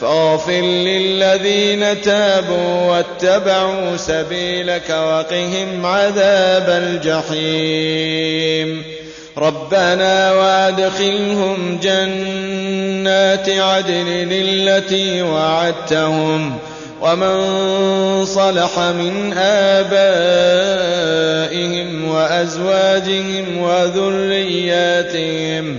فاغفر للذين تابوا واتبعوا سبيلك وقهم عذاب الجحيم. ربنا وادخلهم جنات عدن التي وعدتهم ومن صلح من آبائهم وأزواجهم وذرياتهم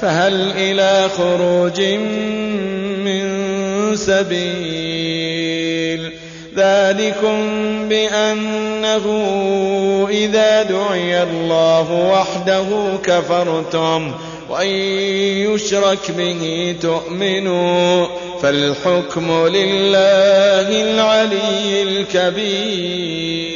فهل إلى خروج من سبيل ذلكم بأنه إذا دعي الله وحده كفرتم وإن يشرك به تؤمنوا فالحكم لله العلي الكبير.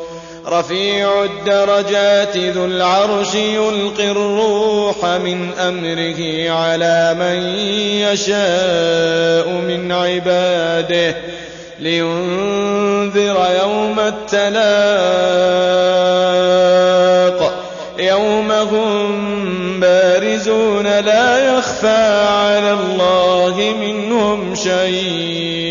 رفيع الدرجات ذو العرش يلقي الروح من أمره على من يشاء من عباده لينذر يوم التلاق. يوم هم بارزون لا يخفى على الله منهم شيء.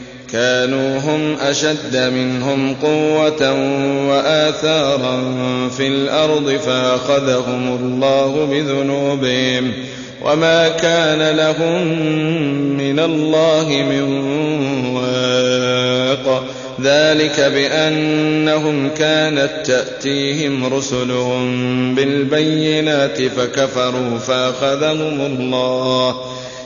كانوا هم أشد منهم قوة وآثارا في الأرض فأخذهم الله بذنوبهم وما كان لهم من الله من واق. ذلك بأنهم كانت تأتيهم رسلهم بالبينات فكفروا فأخذهم الله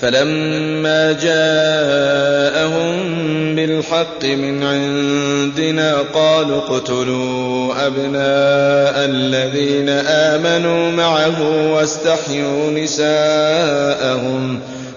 فلما جاءهم بالحق من عندنا قالوا اقتلوا أبناء الذين آمنوا معه واستحيوا نساءهم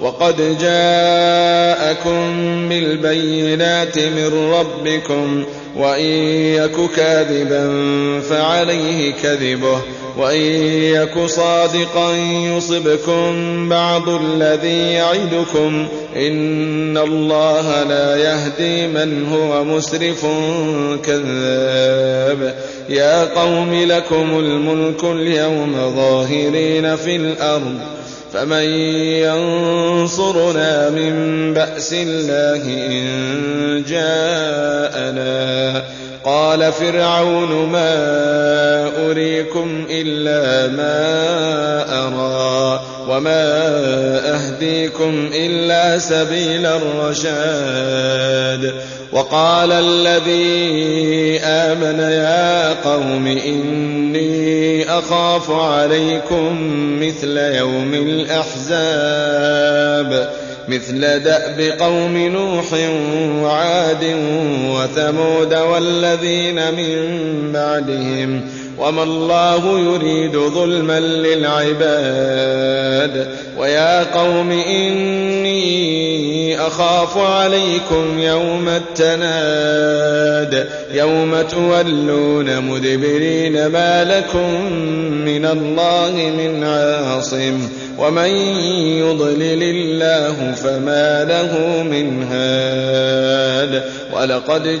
وقد جاءكم بالبينات من ربكم وإن يك كاذبا فعليه كذبه وإن يك صادقا يصبكم بعض الذي يعدكم إن الله لا يهدي من هو مسرف كذاب يا قوم لكم الملك اليوم ظاهرين في الأرض فمن ينصرنا من بأس الله إن جاءنا. قال فرعون ما أريكم إلا ما أرى وما أهديكم إلا سبيل الرشاد. وقال الذي آمن يا قوم إني أخاف عليكم مثل يوم الأحزاب مثل دأب قوم نوح وعاد وثمود والذين من بعدهم. وما الله يريد ظلما للعباد ويا قوم إني أخاف عليكم يوم التناد يوم تولون مدبرين ما لكم من الله من عاصم ومن يضلل الله فما له من هاد ولقد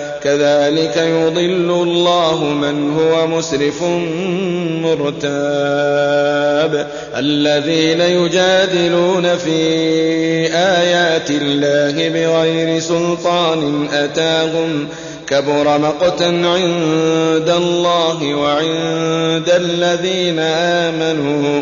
كذلك يضل الله من هو مسرف مرتاب. الذين يجادلون في آيات الله بغير سلطان أتاهم كبر مقتا عند الله وعند الذين آمنوا.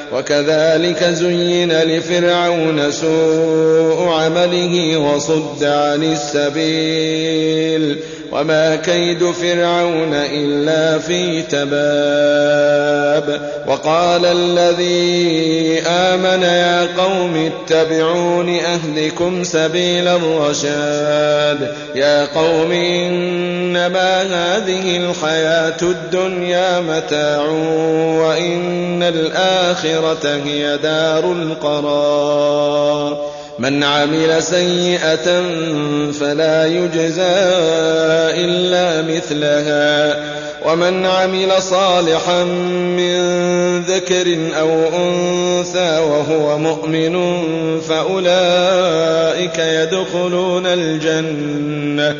وكذلك زين لفرعون سوء عمله وصد عن السبيل. وما كيد فرعون إلا في تباب وقال الذي آمن يا قوم اتبعون أهلكم سبيل الرشاد يا قوم إنما هذه الحياة الدنيا متاع وإن الآخرة هي دار القرار من عمل سيئة فلا يجزى إلا مثلها. ومن عمل صالحا من ذكر أو أنثى وهو مؤمن فأولئك يدخلون الجنة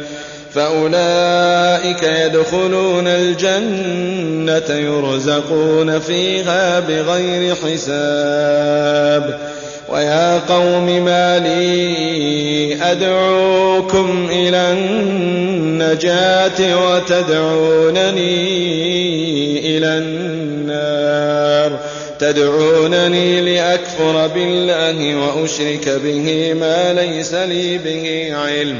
فأولئك يدخلون الجنة يرزقون فيها بغير حساب. ويا قوم ما لي أدعوكم إلى النجاة وتدعونني إلى النار. تدعونني لأكفر بالله وأشرك به ما ليس لي به علم.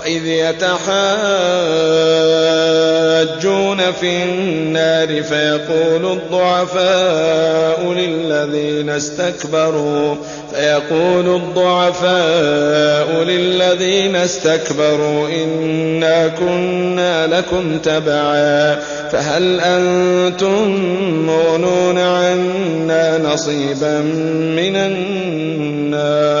وإذ يتحاجون في النار فيقول الضعفاء للذين استكبروا فيقول الضعفاء للذين استكبروا إنا كنا لكم تبعا فهل أنتم مغنون عنا نصيبا من النار؟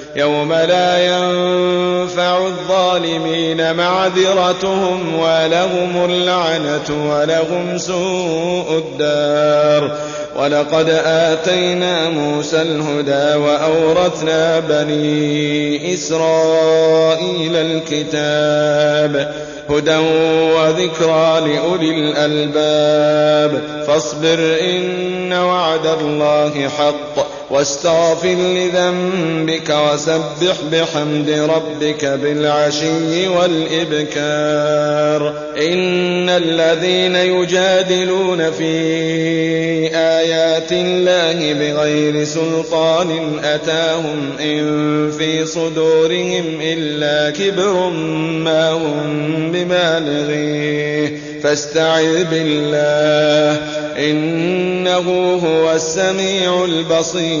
يوم لا ينفع الظالمين معذرتهم ولهم اللعنة ولهم سوء الدار. ولقد آتينا موسى الهدى وأورثنا بني إسرائيل الكتاب هدى وذكرى لأولي الألباب. فاصبر إن وعد الله حق. واستغفر لذنبك وسبح بحمد ربك بالعشي والإبكار. إن الذين يجادلون في آيات الله بغير سلطان أتاهم إن في صدورهم إلا كبر ما هم ببالغيه. فاستعذ بالله إنه هو السميع البصير.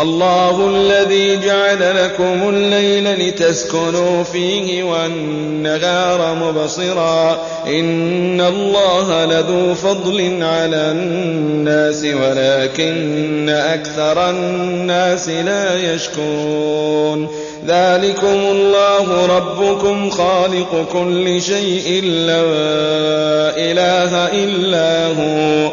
الله الذي جعل لكم الليل لتسكنوا فيه والنهار مبصرا. إن الله لذو فضل على الناس ولكن أكثر الناس لا يشكرون. ذلكم الله ربكم خالق كل شيء لا إله إلا هو.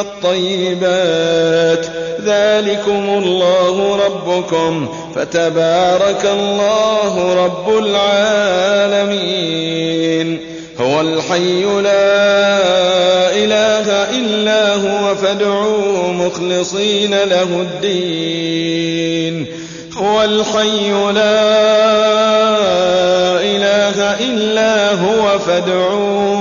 الطيبات. ذلكم الله ربكم. فتبارك الله رب العالمين. هو الحي لا إله إلا هو فادعوه مخلصين له الدين. هو الحي لا إله إلا هو فادعوه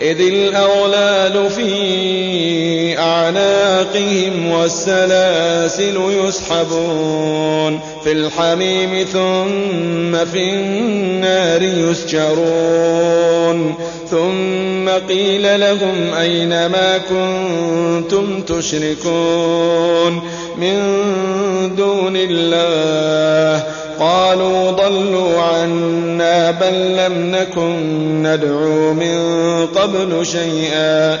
إذ الأغلال في أعناقهم والسلاسل يسحبون في الحميم ثم في النار يسجرون ثم قيل لهم أين ما كنتم تشركون من دون الله قالوا ضلوا عنا بل لم نكن ندعو من قبل شيئا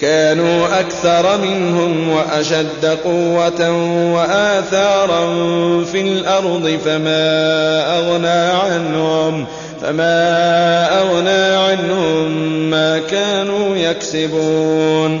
كانوا أكثر منهم وأشد قوة وآثارا في الأرض فما أغنى عنهم فما أغنى عنهم ما كانوا يكسبون